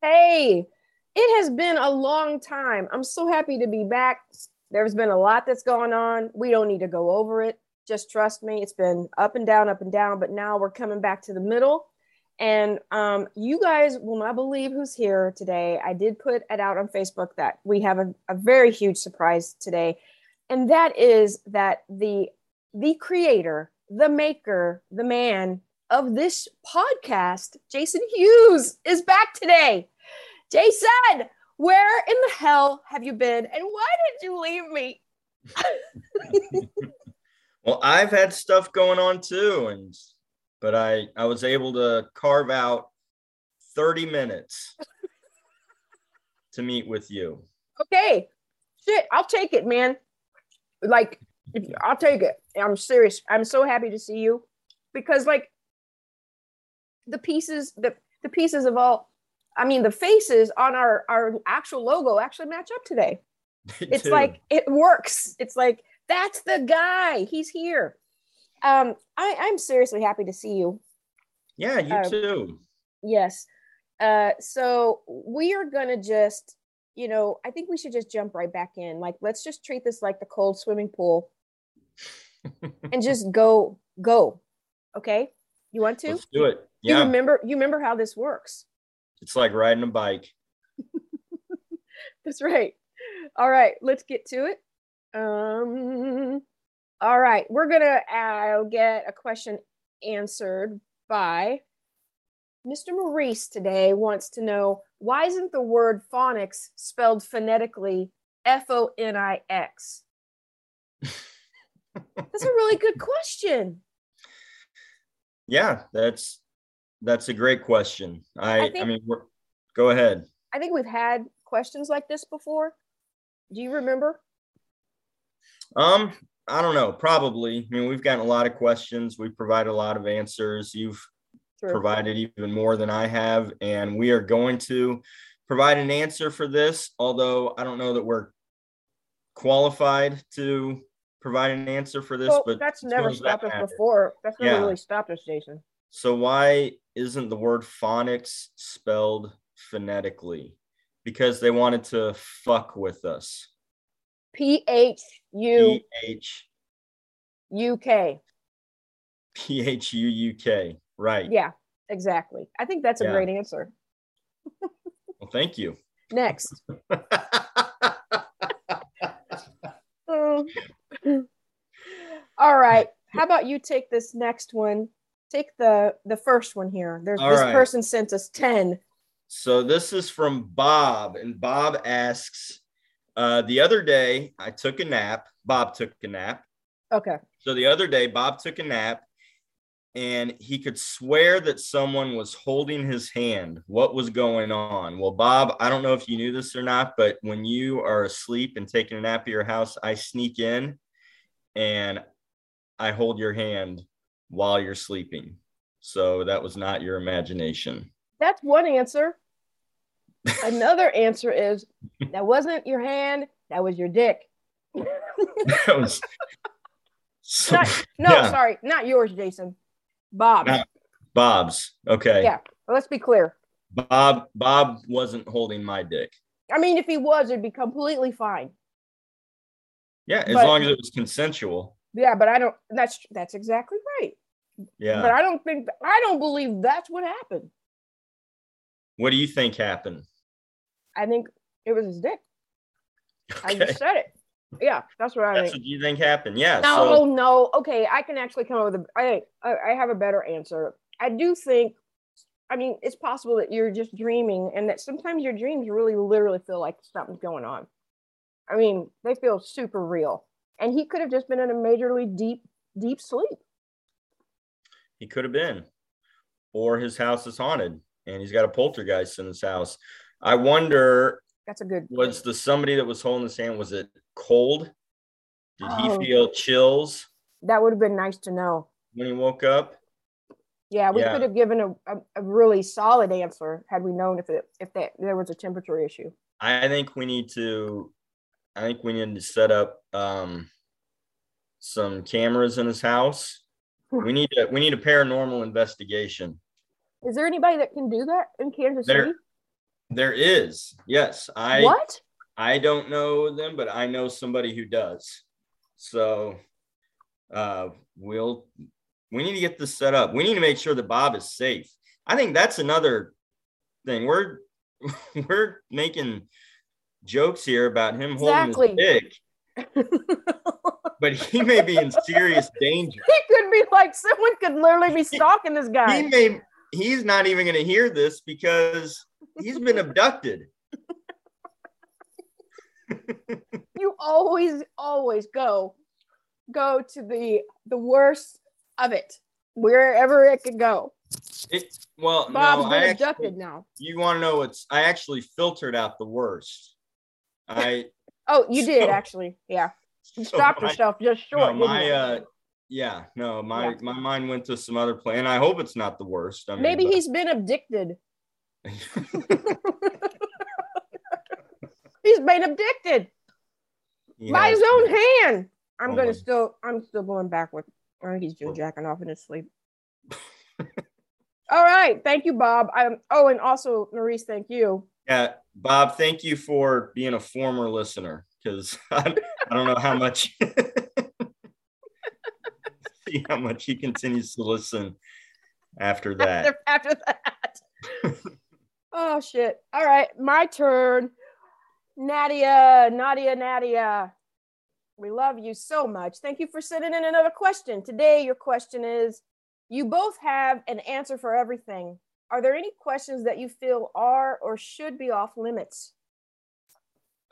Hey, it has been a long time. I'm so happy to be back. There's been a lot that's going on. We don't need to go over it. Just trust me. It's been up and down, up and down, but now we're coming back to the middle. And um, you guys will not believe who's here today. I did put it out on Facebook that we have a, a very huge surprise today. And that is that the the creator, the maker, the man of this podcast, Jason Hughes, is back today. Jason, where in the hell have you been and why did you leave me? well, I've had stuff going on too and but I I was able to carve out 30 minutes to meet with you. Okay. Shit, I'll take it, man. Like I'll take it. I'm serious. I'm so happy to see you because like the pieces the the pieces of all I mean the faces on our our actual logo actually match up today. it's like it works. It's like that's the guy. He's here. Um I I'm seriously happy to see you. Yeah, you uh, too. Yes. Uh so we are going to just you know, I think we should just jump right back in. Like let's just treat this like the cold swimming pool and just go go. Okay? You want to? Let's do it. Yeah. You remember you remember how this works. It's like riding a bike. That's right. All right, let's get to it. Um all right, we're going to I'll get a question answered by Mr. Maurice today wants to know why isn't the word phonics spelled phonetically F O N I X? That's a really good question. Yeah, that's that's a great question. I I, think, I mean, go ahead. I think we've had questions like this before. Do you remember? Um, I don't know. Probably. I mean, we've gotten a lot of questions. We provide a lot of answers. You've True. provided even more than I have, and we are going to provide an answer for this. Although I don't know that we're qualified to provide an answer for this, well, but that's never stopped that us before. That's never yeah. really stopped us, Jason. So why isn't the word phonics spelled phonetically? Because they wanted to fuck with us. P H U H U K. P H U U K. Right. Yeah, exactly. I think that's a yeah. great answer. well, thank you. Next. All right. How about you take this next one? Take the the first one here. There's All this right. person sent us 10. So this is from Bob, and Bob asks, uh, the other day I took a nap. Bob took a nap. Okay. So the other day, Bob took a nap and he could swear that someone was holding his hand. What was going on? Well, Bob, I don't know if you knew this or not, but when you are asleep and taking a nap at your house, I sneak in and I hold your hand while you're sleeping. So that was not your imagination. That's one answer. Another answer is that wasn't your hand, that was your dick. that was so, not, no, yeah. sorry, not yours, Jason. Bob. Not Bob's. Okay. Yeah. Well, let's be clear. Bob Bob wasn't holding my dick. I mean, if he was, it'd be completely fine. Yeah, as but, long as it was consensual. Yeah, but I don't. That's that's exactly right. Yeah, but I don't think I don't believe that's what happened. What do you think happened? I think it was his dick. Okay. I just said it. Yeah, that's what I that's think. What you think happened? Yeah. No, so. Oh, no. Okay, I can actually come up with a. I I have a better answer. I do think. I mean, it's possible that you're just dreaming, and that sometimes your dreams really, literally feel like something's going on. I mean, they feel super real and he could have just been in a majorly deep, deep sleep. He could have been, or his house is haunted and he's got a poltergeist in his house. I wonder. That's a good. Was the somebody that was holding his hand? Was it cold? Did oh, he feel chills? That would have been nice to know when he woke up. Yeah, we yeah. could have given a, a, a, really solid answer had we known if it if that there was a temperature issue. I think we need to I think we need to set up um, some cameras in his house. We need to we need a paranormal investigation. Is there anybody that can do that in Kansas there, City? There is. Yes. I what? I don't know them, but I know somebody who does. So uh we'll we need to get this set up. We need to make sure that Bob is safe. I think that's another thing. We're we're making jokes here about him Exactly. holding his dick, but he may be in serious danger. He be like someone could literally be stalking this guy. He may he's not even going to hear this because he's been abducted. You always, always go, go to the the worst of it, wherever it could go. It, well, Bob's no, been I actually- abducted now. you want to know what's I actually filtered out the worst. I Oh, you did actually. Yeah. You so stopped my- yourself just short. didn't my uh yeah, no, my Yeah. my mind went to some other plan. I hope it's not the worst. I mean, Maybe but- he's been abducted. He's been abducted He by his own hand. I'm Oh gonna my- still. I'm still going backward. I think uh, he's still Well- jacking off in his sleep. All right, thank you, Bob. I'm. Oh, and also Maurice, thank you. Yeah, Bob, thank you for being a former listener because I, I don't know how much see how much he continues to listen after that. After, after that. oh shit! All right, my turn. Nadia, Nadia, Nadia. We love you so much. Thank you for sending in another question. Today, your question is You both have an answer for everything. Are there any questions that you feel are or should be off limits?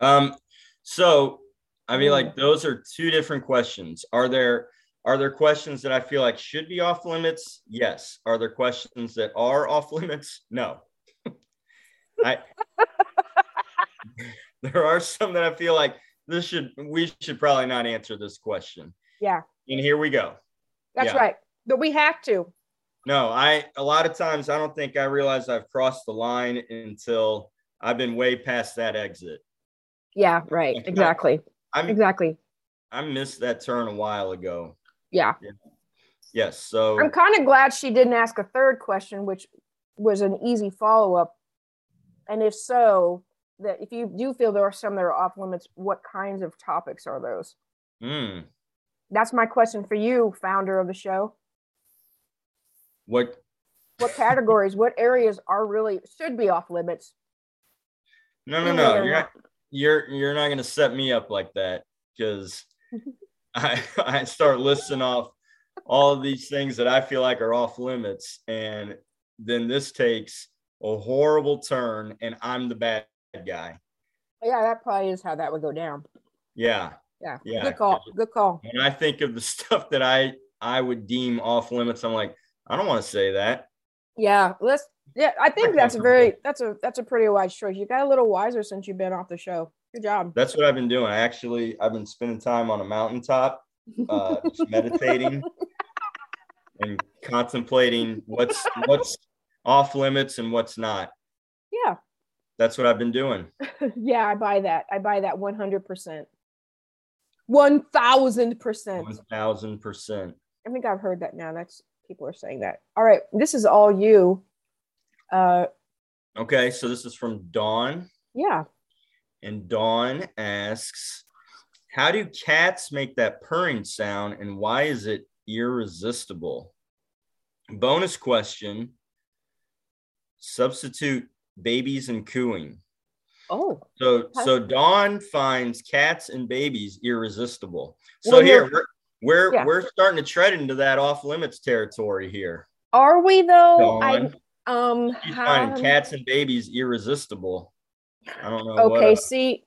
Um, so I mean, Mm. like those are two different questions. Are there are there questions that I feel like should be off limits? Yes. Are there questions that are off limits? No. I there are some that I feel like this should we should probably not answer this question. Yeah, And here we go. that's Yeah. right. But we have to. No, I a lot of times I don't think I realize I've crossed the line until I've been way past that exit. Yeah, right. Exactly. I'm Exactly. I missed that turn a while ago. Yeah. Yes. So I'm kind of glad she didn't ask a third question, which was an easy follow up. And if so, that if you do feel there are some that are off limits, what kinds of topics are those? hmm, That's my question for you, founder of the show. what What categories, what areas are really should be off limits? no no no you're not. not you're you're not gonna set me up like that because I I start listing off all of these things that I feel like are off limits and then this takes a horrible turn and I'm the bad guy. Yeah, that probably is how that would go down. Yeah. Yeah. Yeah. Good call. Good call. When I think of the stuff that I I would deem off limits, I'm like, I don't want to say that. Yeah. Let's yeah, I think that's a very that's a that's a pretty wise choice. You got a little wiser since you've been off the show. Good job. That's what I've been doing. I actually I've been spending time on a mountaintop, uh, just meditating and contemplating what's what's off limits and what's not. yeah. That's what I've been doing. yeah, I buy that. I buy that 100%. 1000%. One thousand percent. I think I've heard that now. That's people are saying that. All right, this is all you. Uh Okay, so this is from Dawn, yeah. And Dawn asks, "How do cats make that purring sound, and why is it irresistible?" Bonus question: Substitute babies and cooing. Oh. So so Dawn finds cats and babies irresistible. So Well, here we're we're, Yeah. we're starting to tread into that off limits territory here. Are we though? I Dawn, um she's finding cats and babies irresistible. I don't know. what Okay, else. see.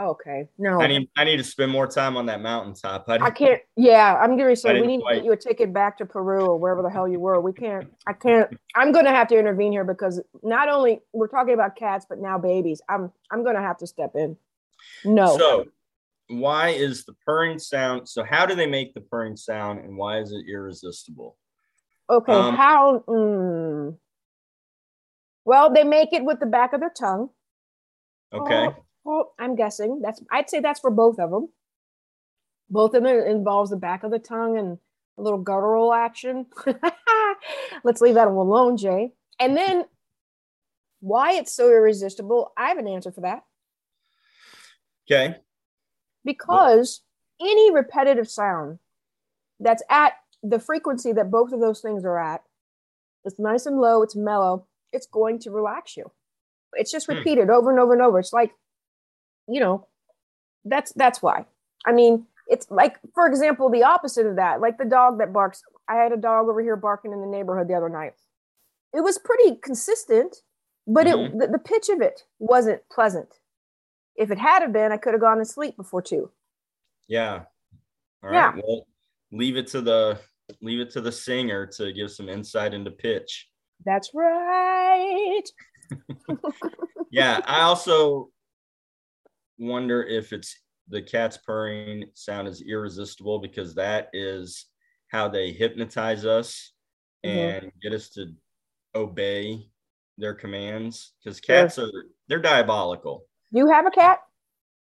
Okay. No. I need I need to spend more time on that mountaintop. I, I can't. Yeah, I'm gonna say we need to get you a ticket back to Peru or wherever the hell you were. We can't. I can't. I'm gonna have to intervene here because not only we're talking about cats, but now babies. I'm I'm gonna have to step in. No. So why is the purring sound? So how do they make the purring sound, and why is it irresistible? okay. um, how? Mm, well, they make it with the back of their tongue. Okay. Oh, oh, I'm guessing that's. I'd say that's for both of them. Both of them involves the back of the tongue and a little guttural action. Let's leave that alone, Jay. And then Why it's so irresistible, I have an answer for that. Okay. Because any repetitive sound that's at the frequency that both of those things are at, it's nice and low, it's mellow, it's going to relax you. It's just Hmm. repeated over and over and over. It's like, you know, that's that's why. I mean, it's like, for example, the opposite of that, like the dog that barks. I had a dog over here barking in the neighborhood the other night. It was pretty consistent, but it Mhm. the, the pitch of it wasn't pleasant. If it had have been, I could have gone to sleep before two. Yeah. All right. Yeah. Well, leave it to the leave it to the singer to give some insight into pitch. That's right. Yeah. I also wonder if it's the cat's purring sound is irresistible because that is how they hypnotize us Mhm. and get us to obey their commands because cats are they're diabolical. You have a cat?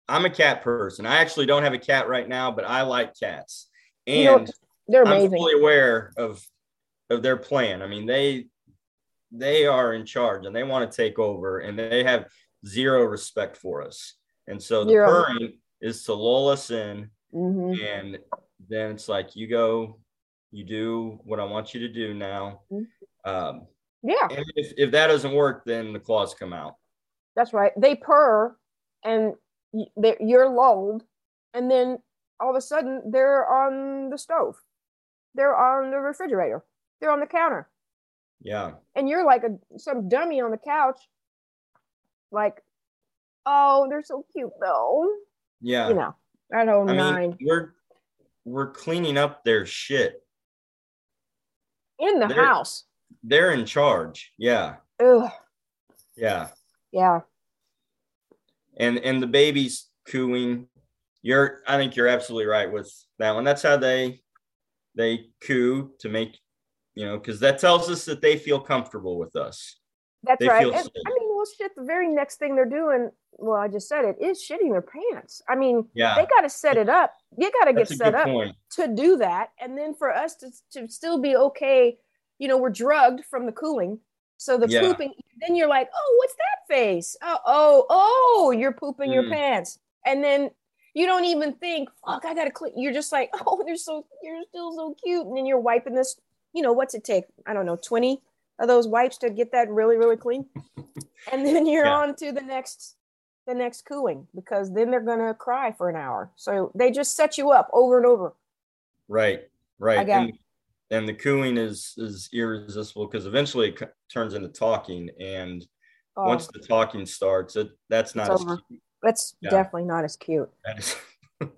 I'm a cat person. I actually don't have a cat right now, but I like cats. You know, And They're I'm fully aware of of their plan. I mean, they they are in charge and they want to take over and they have zero respect for us. And so the Zero. purring is to lull us in hmm and then it's like you go, you do what I want you to do now. Mhm. Um, Yeah, and if, if that doesn't work, then the claws come out. that's right. They purr, and they're- you're lulled, and then all of a sudden they're on the stove, they're on the refrigerator, they're on the counter, Yeah. and you're like a some dummy on the couch, like, oh, they're so cute though. Yeah. You know, that whole I mean, nine we're we're cleaning up their shit. in the they're- house. They're in charge. Yeah. Ugh, Yeah. yeah. And and the baby's cooing. You're I think you're absolutely right with that one. That's how they they coo to make you know, because that tells us that they feel comfortable with us. That's They right. And. I mean, well, shit. The very next thing they're doing, well, I just said it is shitting their pants. I mean, Yeah. they got to set it up. You got to get set up point. to do that, and then for us to to still be okay. You know, we're drugged from the cooling, so the Yeah. pooping. Then you're like, oh, what's that face? Oh, oh, oh, you're pooping your Mm. pants, and then you don't even think, fuck, I gotta clean. You're just like, oh, they're so, you're still so cute, and then you're wiping this. You know, what's it take? I don't know, twenty of those wipes to get that really, really clean, and then you're Yeah. on to the next, the next cooing because then they're gonna cry for an hour. So they just set you up over and over. Right. Right. and, and the cooing is is irresistible because eventually it c- turns into talking and Oh, once the talking starts it that's not It's as over. cute. that's yeah. definitely not as cute. That is-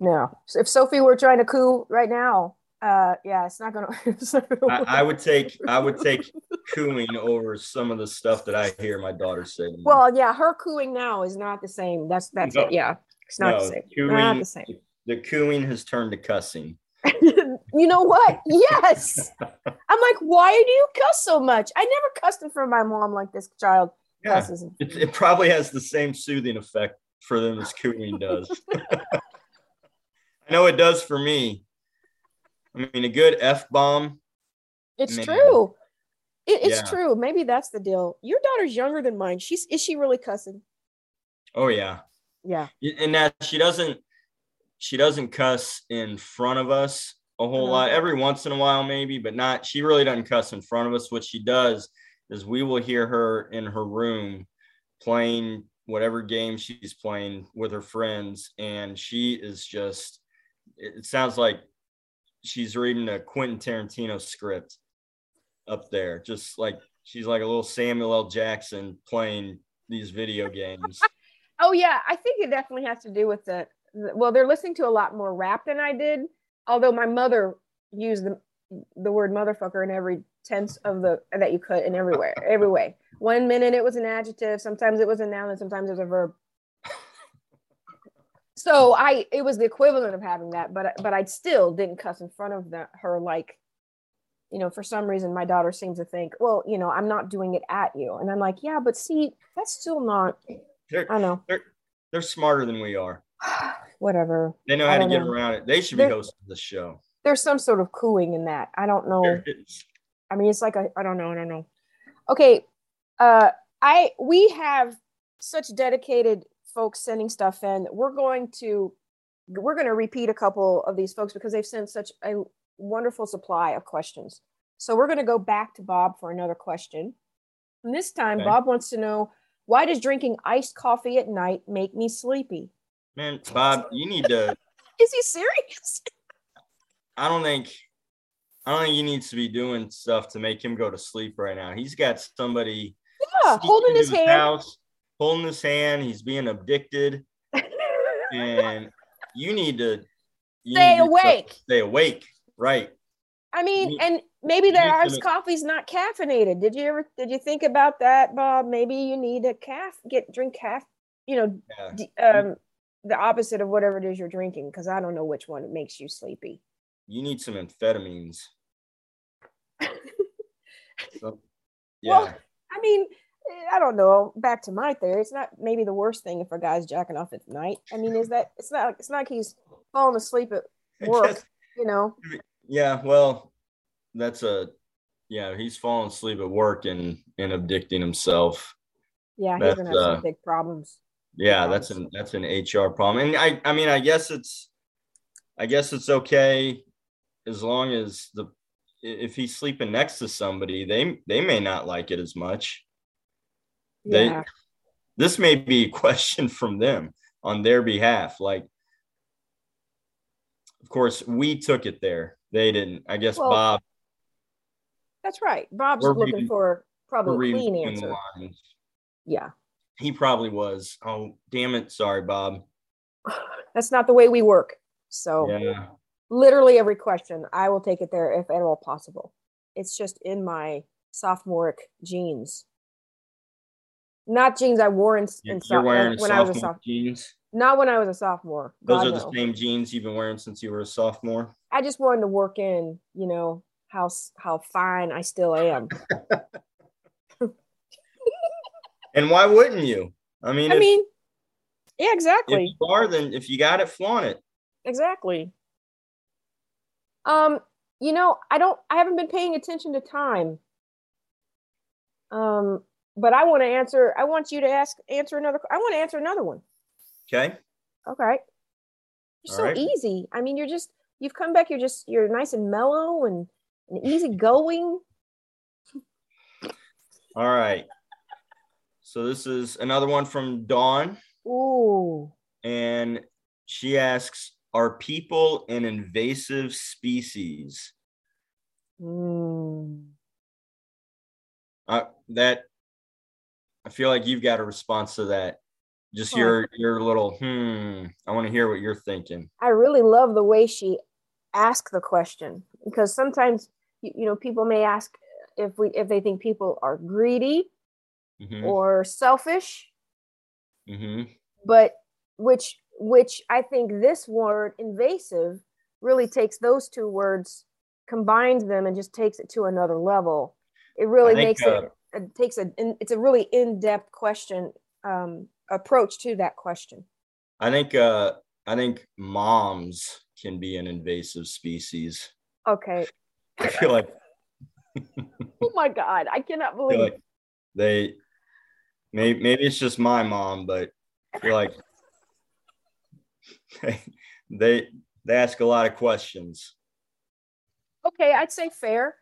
No. So if Sophie were trying to coo right now, uh, yeah, it's not gonna. It's not gonna. I, I would take I would take cooing over some of the stuff that I hear my daughter say. well, yeah, her cooing now is not the same. That's that's No. it. Yeah, it's not No, the same. cooing- Not the same. the cooing has turned to cussing. you know what? Yes. I'm like, why do you cuss so much? I never cussed in front of my mom like this child Yeah, cusses. it, it probably has the same soothing effect for them as cooing does. I know it does for me. I mean, a good f bomb. It's Man. true. It, it's Yeah. true. Maybe that's the deal. Your daughter's younger than mine. She's is she really cussing? Oh yeah, Yeah. and that she doesn't she doesn't cuss in front of us a whole Uh-huh. lot every once in a while maybe but not she really doesn't cuss in front of us what she does is we will hear her in her room playing whatever game she's playing with her friends and she is just it sounds like she's reading a quentin tarantino script up there just like she's like a little samuel l jackson playing these video games Oh yeah, I think it definitely has to do with the, the- well, they're listening to a lot more rap than I did. Although my mother used the the word motherfucker in every tense of the that you could in everywhere, every way. One minute it was an adjective, sometimes it was a noun, and sometimes it was a verb. So I it was the equivalent of having that, but but I still didn't cuss in front of the, her like, you know, for some reason my daughter seems to think, well, you know, I'm not doing it at you, and I'm like, yeah, but see, that's still not. they're, I know. they're, they're smarter than we are whatever. They know how to get know. around it. They should be hosting the show. There's some sort of cooing in that. I don't know. I mean, it's like a, I don't know. I don't know. Okay. Uh, I we have such dedicated folks sending stuff in we're going to we're going to repeat a couple of these folks because they've sent such a wonderful supply of questions. So we're going to go back to Bob for another question. And this time, Okay. Bob wants to know why does drinking iced coffee at night make me sleepy? Man, Bob, you need to. Is he serious? I don't think. I don't think he needs to be doing stuff to make him go to sleep right now. He's got somebody Yeah, holding into his hand. house, holding his hand. He's being addicted, and you need to you Stay need to awake. Stay awake, right? I mean, You- and maybe their need to iced make- coffee's not caffeinated. Did you ever did you think about that, Bob? Maybe you need a calf get drink calf, you know, Yeah. d- um the opposite of whatever it is you're drinking because I don't know which one makes you sleepy. You need some amphetamines. So, yeah. Well, I mean, I don't know. Back to my theory, it's not maybe the worst thing if a guy's jacking off at night. I mean, is that it's not it's not like he's falling asleep at work, you know. yeah. Well, that's a yeah. He's falling asleep at work and and addicting himself. Yeah, he's That's, gonna have uh, some big problems. Yeah, that's an that's an HR problem. And I I mean I guess it's I guess it's okay as long as the if he's sleeping next to somebody, they they may not like it as much. They Yeah. this may be a question from them on their behalf. Like of course we took it there. They didn't. I guess Well, Bob That's right. Bob's looking reading- for probably a clean reading between the answer. Yeah. He probably was. Oh, damn it. Sorry, Bob. That's not the way we work. So Yeah. literally every question, I will take it there if at all possible. It's just in my sophomoric genes. Not jeans I wore in, in You're so- wearing when I was a sophomore jeans. Not when I was a sophomore. Those God, are the no. same jeans you've been wearing since you were a sophomore. I just wanted to work in, you know, how how fine I still am. And why wouldn't you? I mean, I if, mean, yeah, if exactly. you are, then if you got it, flaunt it. Exactly. Um, you know, I don't I haven't been paying attention to time. Um, but I want to answer I want you to ask answer another I want to answer another one. Okay. Okay. You're All so right. easy. I mean, you're just you've come back, you're just you're nice and mellow and, and easy going. All right. So this is another one from Dawn, Ooh. and she asks, "Are people an invasive species?" Mm. Uh, that I feel like you've got a response to that. Just your your little hmm. I want to hear what you're thinking. I really love the way she asked the question because sometimes you, you know people may ask if we if they think people are greedy hmm or selfish hmm but which which I think this word invasive really takes those two words combines them and just takes it to another level it really think, makes uh, it it takes a it's a really in-depth question um approach to that question I think uh I think moms can be an invasive species. okay I feel like oh my god i cannot I believe like they maybe maybe it's just my mom, but I feel like they they they ask a lot of questions. okay i'd say fair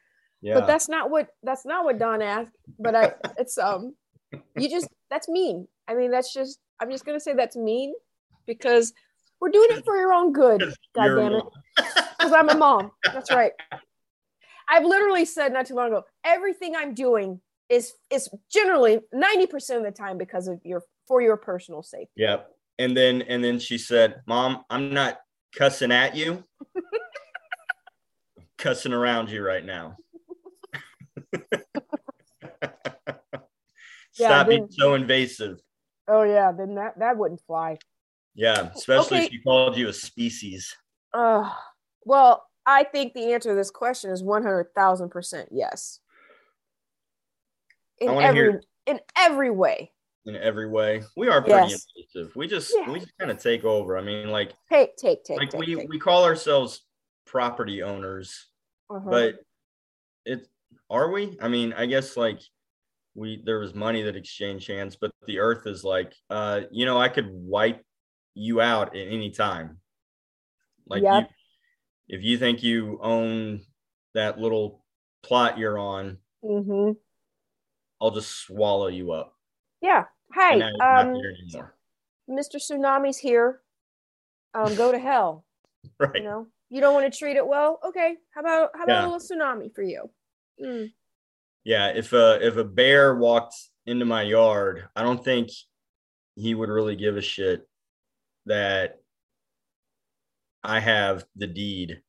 Yeah. but that's not what that's not what Dawn asked but i it's um you just that's mean i mean that's just i'm just gonna say that's mean because we're doing it for your own good god damn it because i'm a mom that's right i've literally said not too long ago everything i'm doing is is generally 90% of the time because of your for your personal safety Yep. And then and then she said, "Mom, I'm not cussing at you. Cussing around you right now." Yeah, Stop being so invasive. oh yeah then that that wouldn't fly Yeah, especially Okay. if she called you a species. uh well i think the answer to this question is 100000% yes in I wanna every hear- in every way in every way. We are pretty Yes. invasive. We just Yeah. we just kind of take over. I mean, like take take take like take, we take. we call ourselves property owners, Uh-huh. but it are we? I mean, I guess like we there was money that exchanged hands, but the earth is like, uh, you know, I could wipe you out at any time. Like Yep. you, if you think you own that little plot you're on, hmm I'll just swallow you up. Yeah. Hey, And I'm not um. Mr. Tsunami's here. Um, go to hell. Right. You know, you don't want to treat it well. Okay. How about how about Yeah. a little tsunami for you? Mm. Yeah. If a if a bear walked into my yard, I don't think he would really give a shit that I have the deed.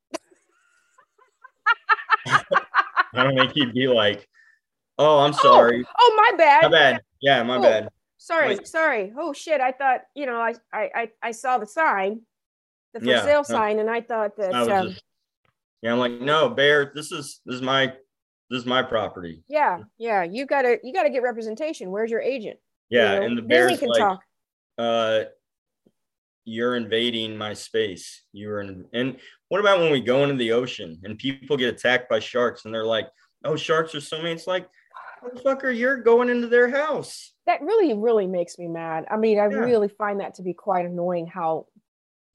I don't think he'd be like, "Oh, I'm sorry, Oh, my bad. my bad, yeah, my Oh. bad." Sorry, Like- sorry. Oh shit! I thought you know I I I, I saw the sign, the for Yeah, sale no. sign, and I thought that I um, just, yeah, I'm like, no, bear, this is this is my this is my property. yeah yeah you gotta you gotta get representation. Where's your agent? You Yeah, know, and the bear's can like, talk. uh, you're invading my space. You're in, and what about when we go into the ocean and people get attacked by sharks and they're like, oh, sharks are so mean. It's like, motherfucker, you're going into their house. That really really makes me mad. I mean, I Yeah. really find that to be quite annoying. How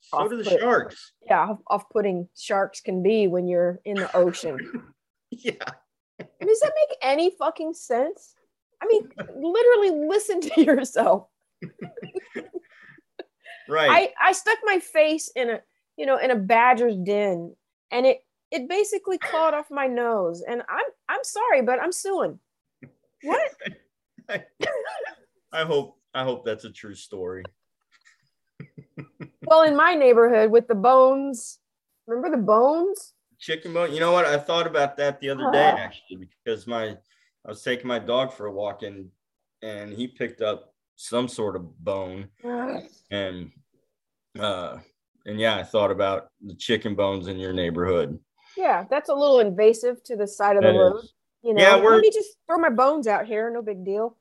So do the sharks. yeah off putting sharks can be when you're in the ocean. Yeah. I does that make any fucking sense? I mean, literally listen to yourself. Right. I, I stuck my face in a you know in a badger's den and it it basically clawed off my nose and I'm I'm sorry but I'm suing. What? I hope I hope that's a true story. Well, in my neighborhood with the bones, remember the bones? Chicken bone. You know what? I thought about that the other day actually because my I was taking my dog for a walk and and he picked up some sort of bone and uh and yeah, I thought about the chicken bones in your neighborhood. Yeah, that's a little invasive to the side of the road. is. You know, Yeah, let me just throw my bones out here. No big deal.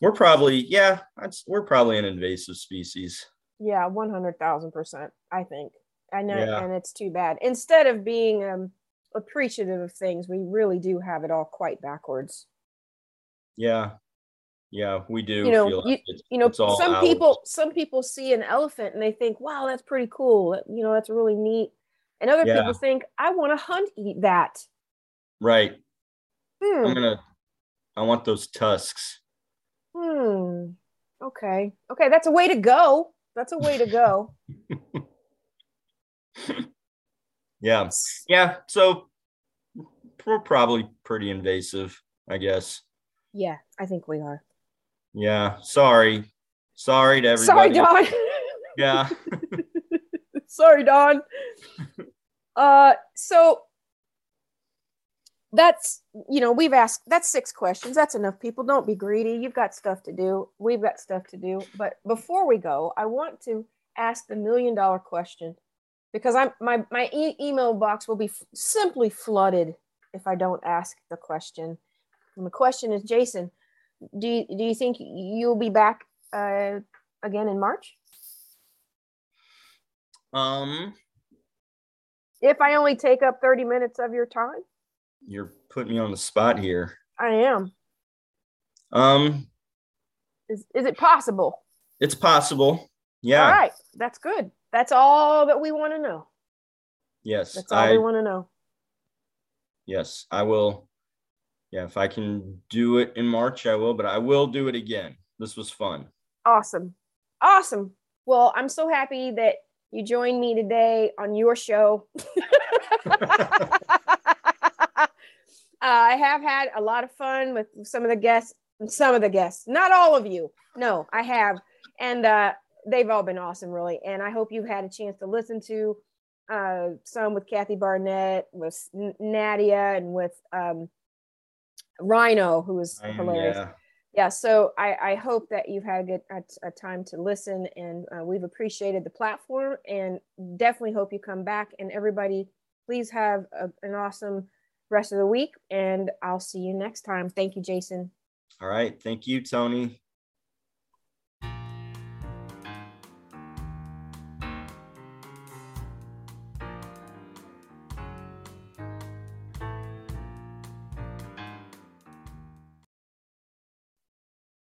We're probably yeah, we're probably an invasive species. Yeah, one hundred thousand percent. I think. I know, Yeah. and it's too bad. Instead of being um, appreciative of things, we really do have it all quite backwards. Yeah. Yeah, we do You know, feel like it's, You know, some people some people see an elephant and they think, "Wow, that's pretty cool." You know, that's really neat. And other Yeah. people think, "I want to hunt eat that." right. Hmm. I'm gonna I want those tusks. Hmm. Okay. Okay, that's a way to go. That's a way to go. Yeah. Yeah. So we're probably pretty invasive, I guess. yeah, I think we are. Yeah. Sorry. Sorry to everybody. Sorry, Dawn. Yeah. Sorry, Dawn. Uh, so that's you know we've asked that's six questions. That's enough. People, don't be greedy. You've got stuff to do. We've got stuff to do. But before we go, I want to ask the million dollar question because I'm my my e- email box will be f- simply flooded if I don't ask the question. And the question is, Jason, do you, do you think you'll be back uh, again in March? Um, If I only take up 30 minutes of your time, you're putting me on the spot here. I am. Um, Is, is it possible? it's possible. Yeah. All right. That's good. That's all that we want to know. Yes. That's all I we want to know. yes, I will. Yeah, if I can do it in March, I will, but I will do it again. This was fun. Awesome. Awesome. Well, I'm so happy that you joined me today on your show. uh, I have had a lot of fun with some of the guests, some of the guests, not all of you. No, I have. And uh, they've all been awesome, really. And I hope you've had a chance to listen to uh, some with Kathy Barnett, with Nadia, and with um, Rhino, who was Um, hilarious yeah. yeah so i i hope that you've had a good a, a time to listen and uh, we've appreciated the platform and definitely hope you come back and everybody please have a, an awesome rest of the week and i'll see you next time thank you jason All right. Thank you, Tony.